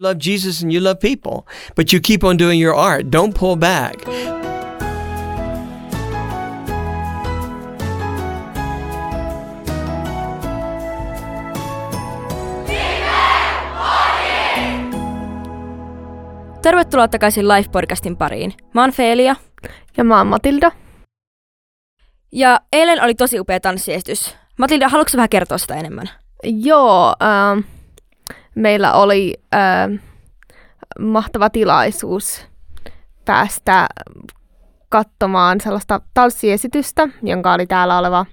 love Jesus and you love people, but you keep on doing your art. Don't pull back. Tervetuloa takaisin Life-podcastin pariin. Mä oon Feelia. Ja mä oon Matilda. Ja eilen oli tosi upea tanssiestys. Matilda, haluatko vähän kertoa sitä enemmän? Joo, äh, meillä oli äh, mahtava tilaisuus päästä katsomaan sellaista tanssiesitystä, jonka oli täällä oleva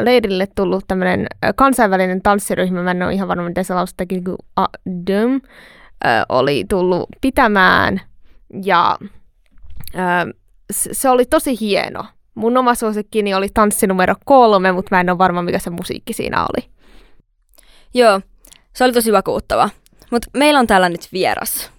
leirille tullut tämmöinen kansainvälinen tanssiryhmä, mä en ole ihan varma, miten se lausuttakin, kuin ADUM, oli tullut pitämään ja ää, se oli tosi hieno. Mun oma suosikkini oli tanssi numero kolme, mutta mä en ole varma, mikä se musiikki siinä oli. Joo, se oli tosi vakuuttava. Mutta meillä on täällä nyt vieras.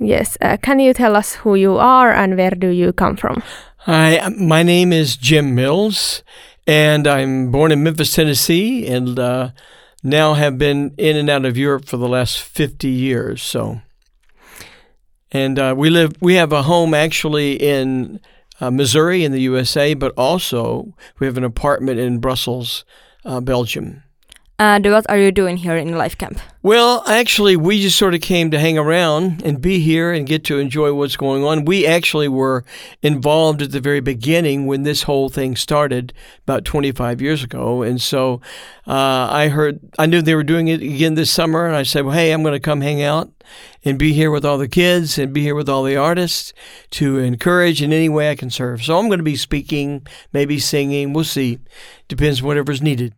Yes, uh, can you tell us who you are and where do you come from? Hi, my name is Jim Mills, and I'm born in Memphis, Tennessee, and uh, now have been in and out of Europe for the last 50 years. So, and uh, we live, we have a home actually in uh, Missouri in the USA, but also we have an apartment in Brussels, uh, Belgium. And what are you doing here in Life Camp? Well, actually, we just sort of came to hang around and be here and get to enjoy what's going on. We actually were involved at the very beginning when this whole thing started about 25 years ago. And so uh, I heard, I knew they were doing it again this summer. And I said, well, hey, I'm going to come hang out and be here with all the kids and be here with all the artists to encourage in any way I can serve. So I'm going to be speaking, maybe singing. We'll see. Depends whatever's needed.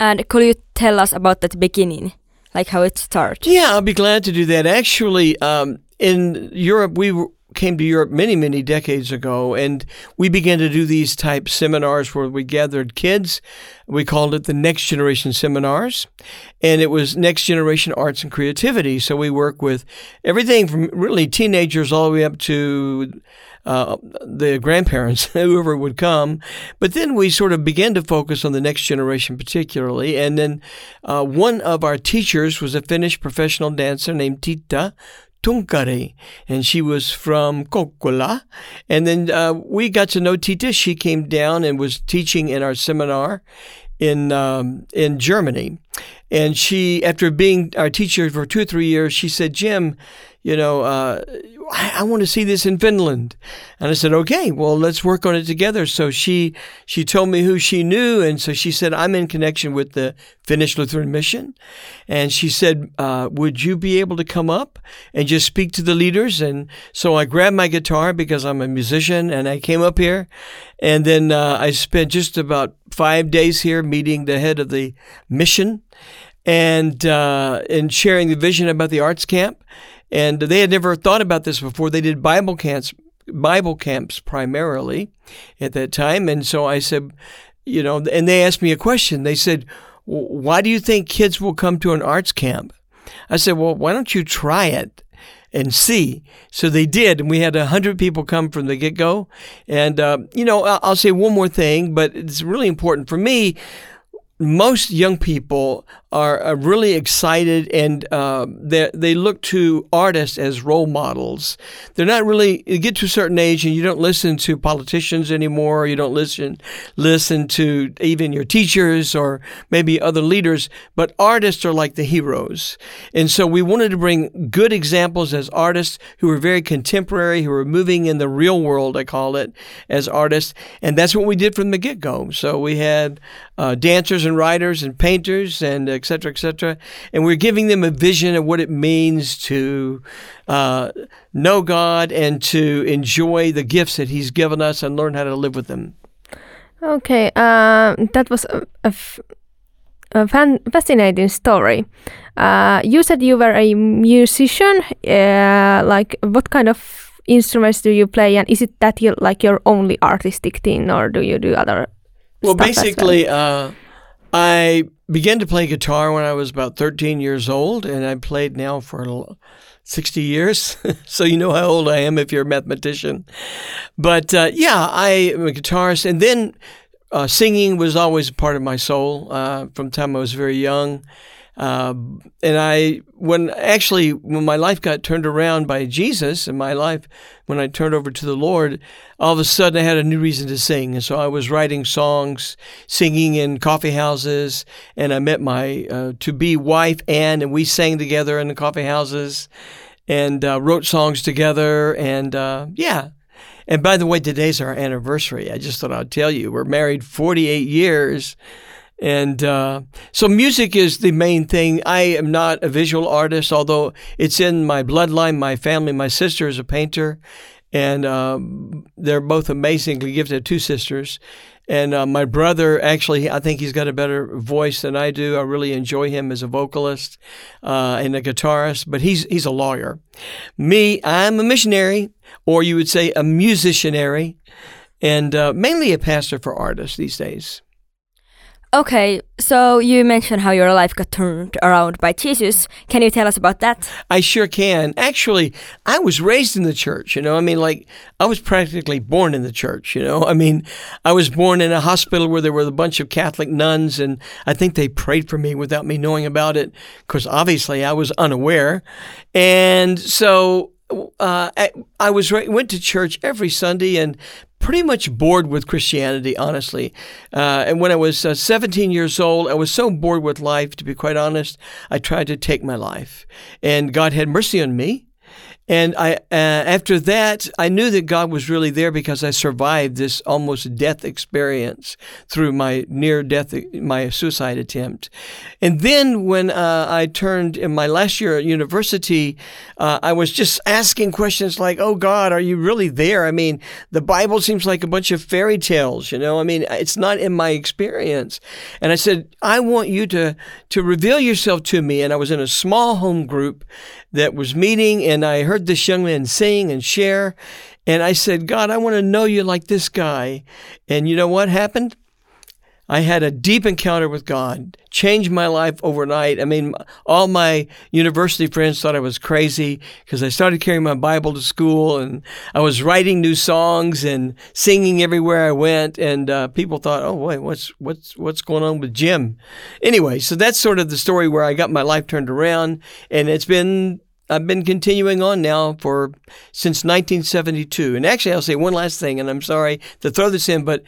And could you tell us about that beginning, like how it started? Yeah, I'll be glad to do that. Actually, um, in Europe, we came to Europe many, many decades ago, and we began to do these type seminars where we gathered kids. We called it the Next Generation Seminars, and it was Next Generation Arts and Creativity. So we work with everything from really teenagers all the way up to uh, the grandparents, whoever would come. But then we sort of began to focus on the next generation particularly. And then uh, one of our teachers was a Finnish professional dancer named Tita, Tunkari, and she was from Kokkola. And then uh, we got to know Tita. She came down and was teaching in our seminar in um, in Germany. And she, after being our teacher for two or three years, she said, Jim, you know, uh, I, I want to see this in Finland. And I said, okay, well, let's work on it together. So she she told me who she knew, and so she said, I'm in connection with the Finnish Lutheran Mission, and she said, uh, would you be able to come up and just speak to the leaders? And so I grabbed my guitar because I'm a musician, and I came up here, and then uh, I spent just about five days here meeting the head of the mission, and uh, and sharing the vision about the arts camp and they had never thought about this before. They did Bible camps, Bible camps primarily at that time, and so I said, you know, and they asked me a question. They said, "Why do you think kids will come to an arts camp?" I said, "Well, why don't you try it?" and see. So they did, and we had a hundred people come from the get go. And uh, you know, I'll say one more thing, but it's really important for me most young people are, really excited and uh, they, they look to artists as role models. They're not really, you get to a certain age and you don't listen to politicians anymore. You don't listen, listen to even your teachers or maybe other leaders, but artists are like the heroes. And so we wanted to bring good examples as artists who are very contemporary, who are moving in the real world, I call it, as artists. And that's what we did from the get go. So we had uh, dancers and writers and painters and et cetera, et cetera. And we're giving them a vision of what it means to uh, know God and to enjoy the gifts that He's given us and learn how to live with them. Okay, uh, that was a, a, f- a fan- fascinating story. Uh, you said you were a musician. Uh, like, what kind of instruments do you play, and is it that you like your only artistic thing, or do you do other? Well, basically, uh, I began to play guitar when I was about 13 years old, and I played now for 60 years. so you know how old I am if you're a mathematician. But uh, yeah, I am a guitarist. And then uh, singing was always a part of my soul uh, from the time I was very young. Uh, and I, when actually, when my life got turned around by Jesus and my life, when I turned over to the Lord, all of a sudden I had a new reason to sing. And so I was writing songs, singing in coffee houses, and I met my uh, to be wife, Anne, and we sang together in the coffee houses and uh, wrote songs together. And uh, yeah. And by the way, today's our anniversary. I just thought I'd tell you we're married 48 years. And uh, so music is the main thing. I am not a visual artist, although it's in my bloodline, my family. My sister is a painter, and uh, they're both amazingly gifted, two sisters. And uh, my brother, actually, I think he's got a better voice than I do. I really enjoy him as a vocalist uh, and a guitarist, but he's he's a lawyer. Me, I'm a missionary, or you would say a musicianary, and uh, mainly a pastor for artists these days. Okay, so you mentioned how your life got turned around by Jesus. Can you tell us about that? I sure can. Actually, I was raised in the church, you know. I mean, like, I was practically born in the church, you know. I mean, I was born in a hospital where there were a bunch of Catholic nuns, and I think they prayed for me without me knowing about it, because obviously I was unaware. And so uh, I, was went to church every Sunday, and pretty much bored with Christianity, honestly. Uh, and when I was uh, 17 years old, I was so bored with life, to be quite honest, I tried to take my life. And God had mercy on me. And I, uh, after that, I knew that God was really there because I survived this almost death experience through my near death, my suicide attempt. And then when uh, I turned in my last year at university, uh, I was just asking questions like, "Oh God, are you really there?" I mean, the Bible seems like a bunch of fairy tales, you know. I mean, it's not in my experience. And I said, "I want you to to reveal yourself to me." And I was in a small home group that was meeting, and I heard this young man sing and share. And I said, God, I want to know you like this guy. And you know what happened? I had a deep encounter with God, changed my life overnight. I mean, all my university friends thought I was crazy because I started carrying my Bible to school and I was writing new songs and singing everywhere I went. And uh, people thought, "Oh, wait, what's what's what's going on with Jim?" Anyway, so that's sort of the story where I got my life turned around, and it's been I've been continuing on now for since 1972. And actually, I'll say one last thing, and I'm sorry to throw this in, but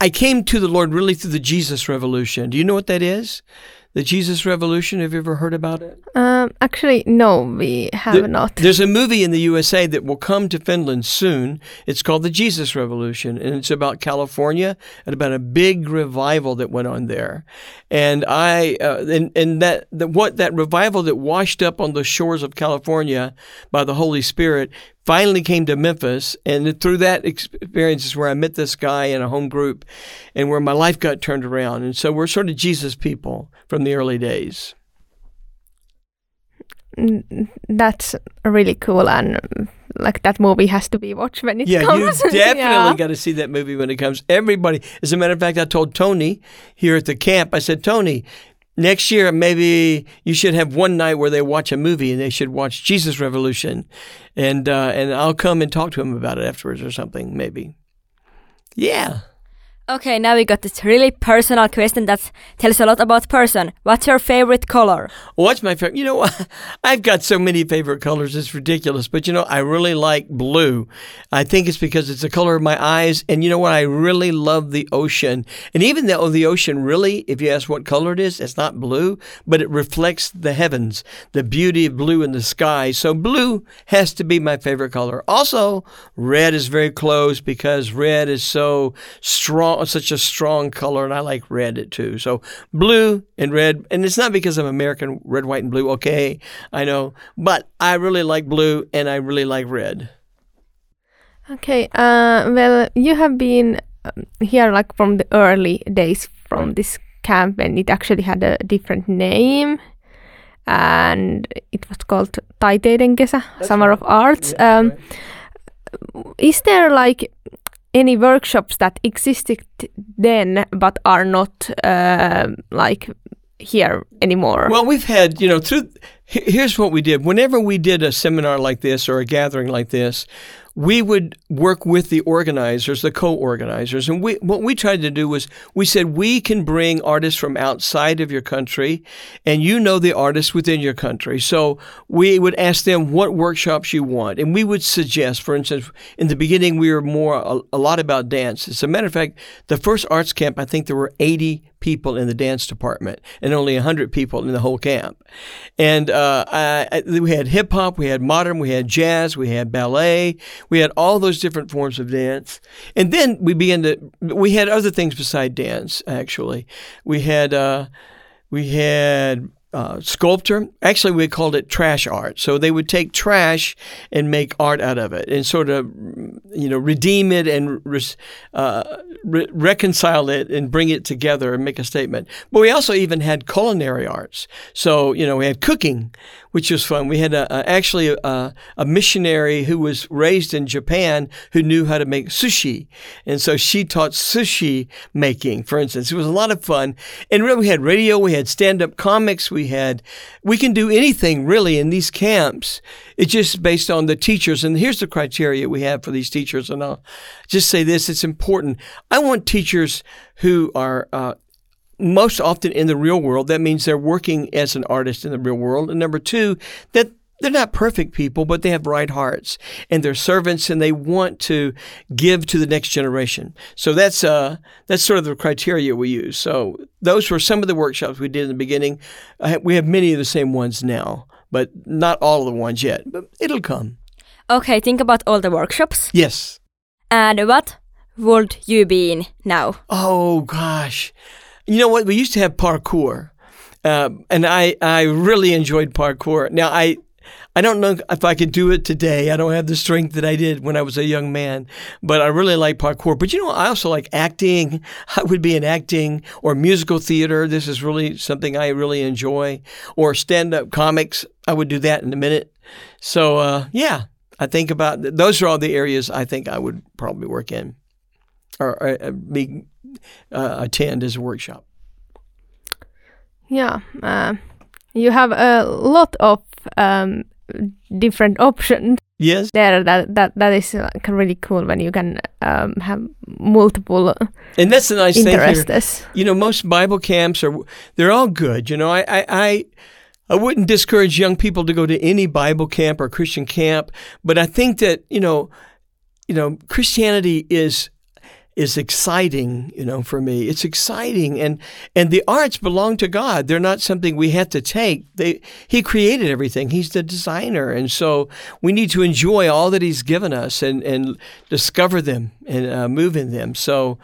I came to the Lord really through the Jesus Revolution. Do you know what that is? The Jesus Revolution. Have you ever heard about it? Um, actually, no, we have there, not. There's a movie in the USA that will come to Finland soon. It's called The Jesus Revolution, and it's about California and about a big revival that went on there. And I, uh, and, and that, the, what that revival that washed up on the shores of California by the Holy Spirit finally came to Memphis, and through that experience is where I met this guy in a home group, and where my life got turned around. And so we're sort of Jesus people from the early days. That's really cool, and like that movie has to be watched when it yeah, comes. you definitely yeah. got to see that movie when it comes. Everybody, as a matter of fact, I told Tony here at the camp. I said, Tony, next year maybe you should have one night where they watch a movie and they should watch Jesus Revolution, and uh, and I'll come and talk to them about it afterwards or something maybe. Yeah. Okay, now we got this really personal question that tells a lot about person. What's your favorite color? What's my favorite? You know, I've got so many favorite colors. It's ridiculous. But you know, I really like blue. I think it's because it's the color of my eyes. And you know what? I really love the ocean. And even though the ocean really, if you ask what color it is, it's not blue, but it reflects the heavens, the beauty of blue in the sky. So blue has to be my favorite color. Also, red is very close because red is so strong strong, such a strong color, and I like red too. So blue and red, and it's not because I'm American, red, white, and blue. Okay, I know, but I really like blue, and I really like red. Okay, uh, well, you have been um, here like from the early days from this camp, and it actually had a different name and it was called Taiteiden kesä, Summer right. of Arts. Yeah, um, right. Is there like any workshops that existed then but are not uh, like here anymore? Well, we've had, you know, through here's what we did. Whenever we did a seminar like this or a gathering like this, we would work with the organizers, the co-organizers, and we what we tried to do was we said we can bring artists from outside of your country, and you know the artists within your country. So we would ask them what workshops you want, and we would suggest. For instance, in the beginning, we were more a, a lot about dance. As a matter of fact, the first arts camp, I think there were eighty people in the dance department and only 100 people in the whole camp. And uh, I, we had hip hop, we had modern, we had jazz, we had ballet, we had all those different forms of dance. And then we began to, we had other things beside dance, actually. We had, uh, we had uh, sculptor. Actually, we called it trash art. So they would take trash and make art out of it, and sort of, you know, redeem it and uh, re- reconcile it and bring it together and make a statement. But we also even had culinary arts. So you know, we had cooking, which was fun. We had a, a, actually a, a, missionary who was raised in Japan who knew how to make sushi, and so she taught sushi making. For instance, it was a lot of fun. And really, we had radio, we had stand-up comics, we had we can do anything really in these camps. It's just based on the teachers. And here's the criteria we have for these teachers. And I'll just say this: it's important. I want teachers who are uh, most often in the real world. That means they're working as an artist in the real world. And number two, that they're not perfect people, but they have right hearts and they're servants and they want to give to the next generation. So that's uh that's sort of the criteria we use. So those were some of the workshops we did in the beginning. we have many of the same ones now, but not all of the ones yet. But it'll come. Okay, think about all the workshops. Yes. And what would you be in now? Oh gosh. You know what? We used to have parkour, uh, and I I really enjoyed parkour. Now I. I don't know if I could do it today. I don't have the strength that I did when I was a young man, but I really like parkour. But you know, I also like acting. I would be in acting or musical theater. This is really something I really enjoy. Or stand up comics. I would do that in a minute. So, uh, yeah, I think about those are all the areas I think I would probably work in or uh, be uh, attend as a workshop. Yeah, uh, you have a lot of um, different options. Yes, there that that that is like really cool when you can um, have multiple. And that's the nice interests. thing here. You know, most Bible camps are they're all good. You know, I I. I I wouldn't discourage young people to go to any Bible camp or Christian camp, but I think that you know, you know, Christianity is is exciting, you know, for me. It's exciting and and the arts belong to God. They're not something we have to take. They he created everything. He's the designer. And so we need to enjoy all that he's given us and and discover them and uh, move in them. So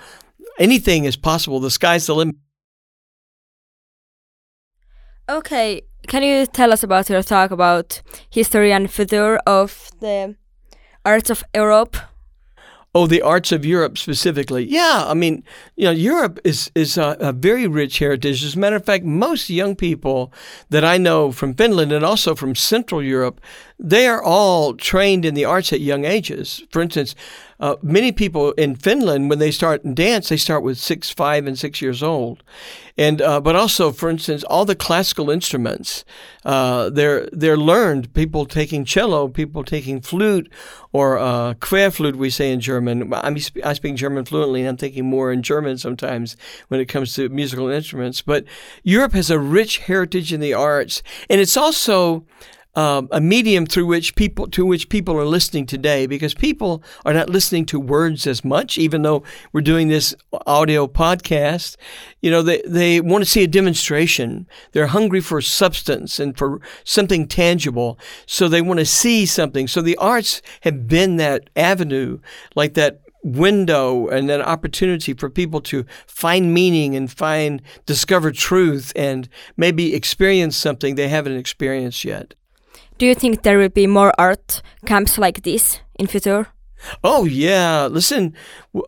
anything is possible. The sky's the limit. Okay, can you tell us about your talk about history and future of the arts of Europe? Oh, the arts of Europe specifically. Yeah, I mean, you know, Europe is is a, a, very rich heritage. As a matter of fact, most young people that I know from Finland and also from Central Europe, they are all trained in the arts at young ages. For instance, uh, many people in Finland, when they start in dance, they start with six, five, and six years old, and uh, but also, for instance, all the classical instruments, uh, they're they're learned. People taking cello, people taking flute, or uh, querflute, we say in German. I mean, I speak German fluently, and I'm thinking more in German sometimes when it comes to musical instruments. But Europe has a rich heritage in the arts, and it's also um, a medium through which people to which people are listening today because people are not listening to words as much even though we're doing this audio podcast. You know they, they want to see a demonstration. They're hungry for substance and for something tangible. So they want to see something. So the arts have been that avenue like that window and an opportunity for people to find meaning and find discover truth and maybe experience something they haven't experienced yet do you think there will be more art camps like this in future? Oh yeah, listen,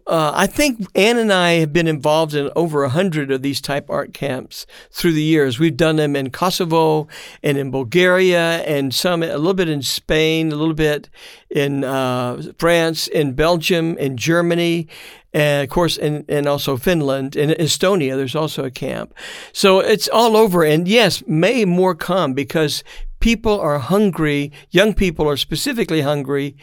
uh, I think Anne and I have been involved in over a hundred of these type art camps through the years. We've done them in Kosovo and in Bulgaria, and some a little bit in Spain, a little bit in uh, France, in Belgium, in Germany, and of course, and, and also Finland and Estonia. There's also a camp, so it's all over. And yes, may more come because people are hungry, young people are specifically hungry,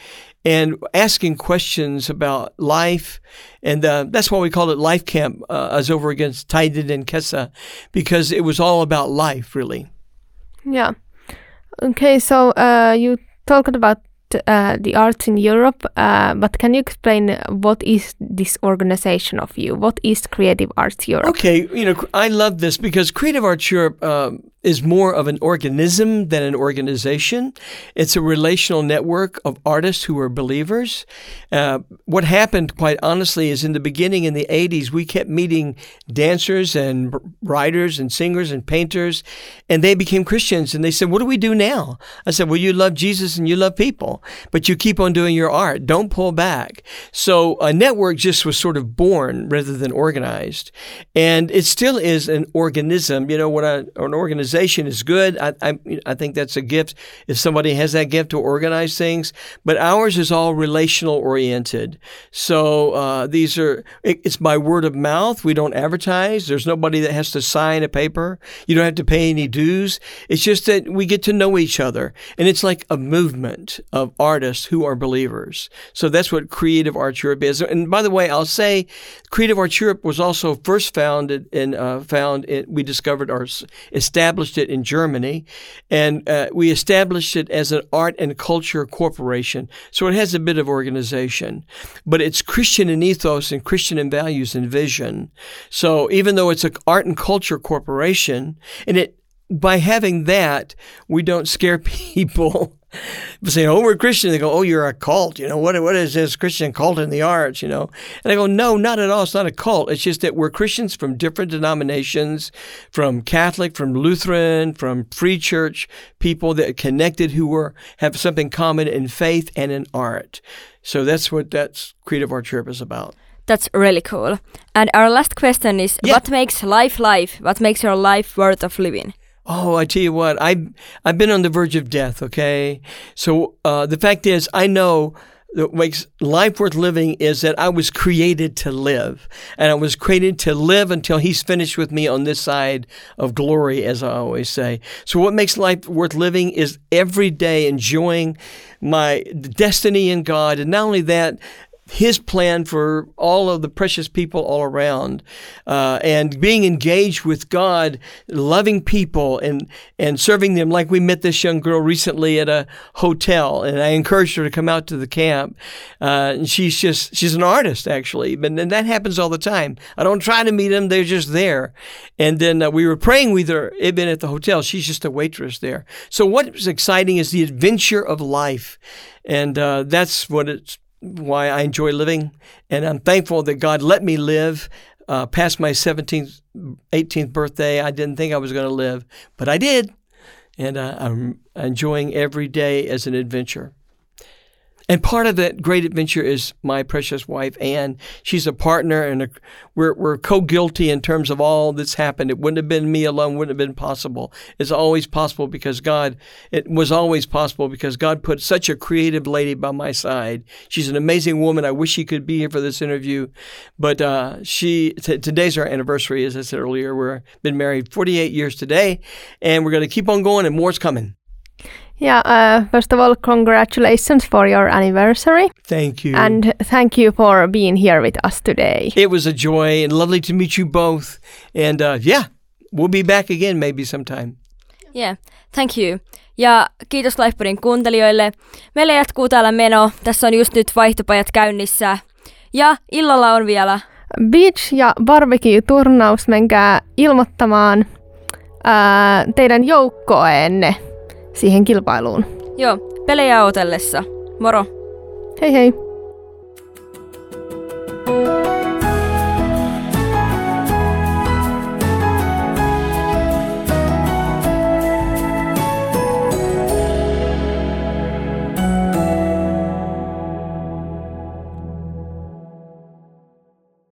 and asking questions about life. And uh, that's why we call it Life Camp, uh, as over against Taiteiden kesä, because it was all about life, really. Yeah. Okay, so uh, you talked about uh, the arts in Europe, uh, but can you explain what is this organization of you? What is Creative Arts Europe? Okay, you know, I love this because Creative Arts Europe um, is more of an organism than an organization. It's a relational network of artists who are believers. Uh, what happened, quite honestly, is in the beginning in the 80s, we kept meeting dancers and writers and singers and painters, and they became Christians. And they said, What do we do now? I said, Well, you love Jesus and you love people, but you keep on doing your art. Don't pull back. So a network just was sort of born rather than organized. And it still is an organism. You know, what an organization organization is good. I, I, I think that's a gift if somebody has that gift to organize things. But ours is all relational oriented. So uh, these are it, it's by word of mouth. We don't advertise. There's nobody that has to sign a paper. You don't have to pay any dues. It's just that we get to know each other, and it's like a movement of artists who are believers. So that's what Creative Arts Europe is. And by the way, I'll say Creative Arts Europe was also first founded and uh, found. In, we discovered our established established it in Germany, and uh, we established it as an art and culture corporation. So it has a bit of organization, but it's Christian in ethos and Christian in values and vision. So even though it's an art and culture corporation, and it by having that, we don't scare people say, "Oh, we're Christian." They go, "Oh, you're a cult." You know what? What is this Christian cult in the arts? You know, and I go, "No, not at all. It's not a cult. It's just that we're Christians from different denominations, from Catholic, from Lutheran, from Free Church people that are connected who were have something common in faith and in art. So that's what that's Creative Art Europe is about." That's really cool. And our last question is yeah. what makes life life? What makes your life worth of living? Oh, I tell you what, I I've been on the verge of death. Okay, so uh, the fact is, I know that makes life worth living is that I was created to live, and I was created to live until He's finished with me on this side of glory, as I always say. So, what makes life worth living is every day enjoying my destiny in God, and not only that, his plan for all of the precious people all around, uh, and being engaged with God, loving people, and and serving them. Like we met this young girl recently at a hotel, and I encouraged her to come out to the camp. Uh, and she's just she's an artist actually, but and that happens all the time. I don't try to meet them; they're just there. And then uh, we were praying with her, even at the hotel. She's just a waitress there. So what's exciting is the adventure of life, and uh, that's what it's why I enjoy living. And I'm thankful that God let me live uh, past my 17th, 18th birthday. I didn't think I was going to live, but I did. And uh, I'm enjoying every day as an adventure. And part of that great adventure is my precious wife, Anne. She's a partner, and a, we're, we're co guilty in terms of all that's happened. It wouldn't have been me alone, wouldn't have been possible. It's always possible because God, it was always possible because God put such a creative lady by my side. She's an amazing woman. I wish she could be here for this interview. But uh, she, t- today's our anniversary, as I said earlier. We've been married 48 years today, and we're going to keep on going, and more's coming. Yeah, uh, first of all, congratulations for your anniversary. Thank you. And thank you for being here with us today. It was a joy and lovely to meet you both. And uh, yeah, we'll be back again maybe sometime. Yeah, thank you. Ja kiitos Lifepodin kuuntelijoille. Meillä jatkuu täällä meno. Tässä on just nyt vaihtopajat käynnissä. Ja illalla on vielä... Beach- ja barbecue-turnaus. Menkää ilmoittamaan ää, teidän joukkoeenne siihen kilpailuun. Joo, pelejä otellessa. Moro! Hei hei!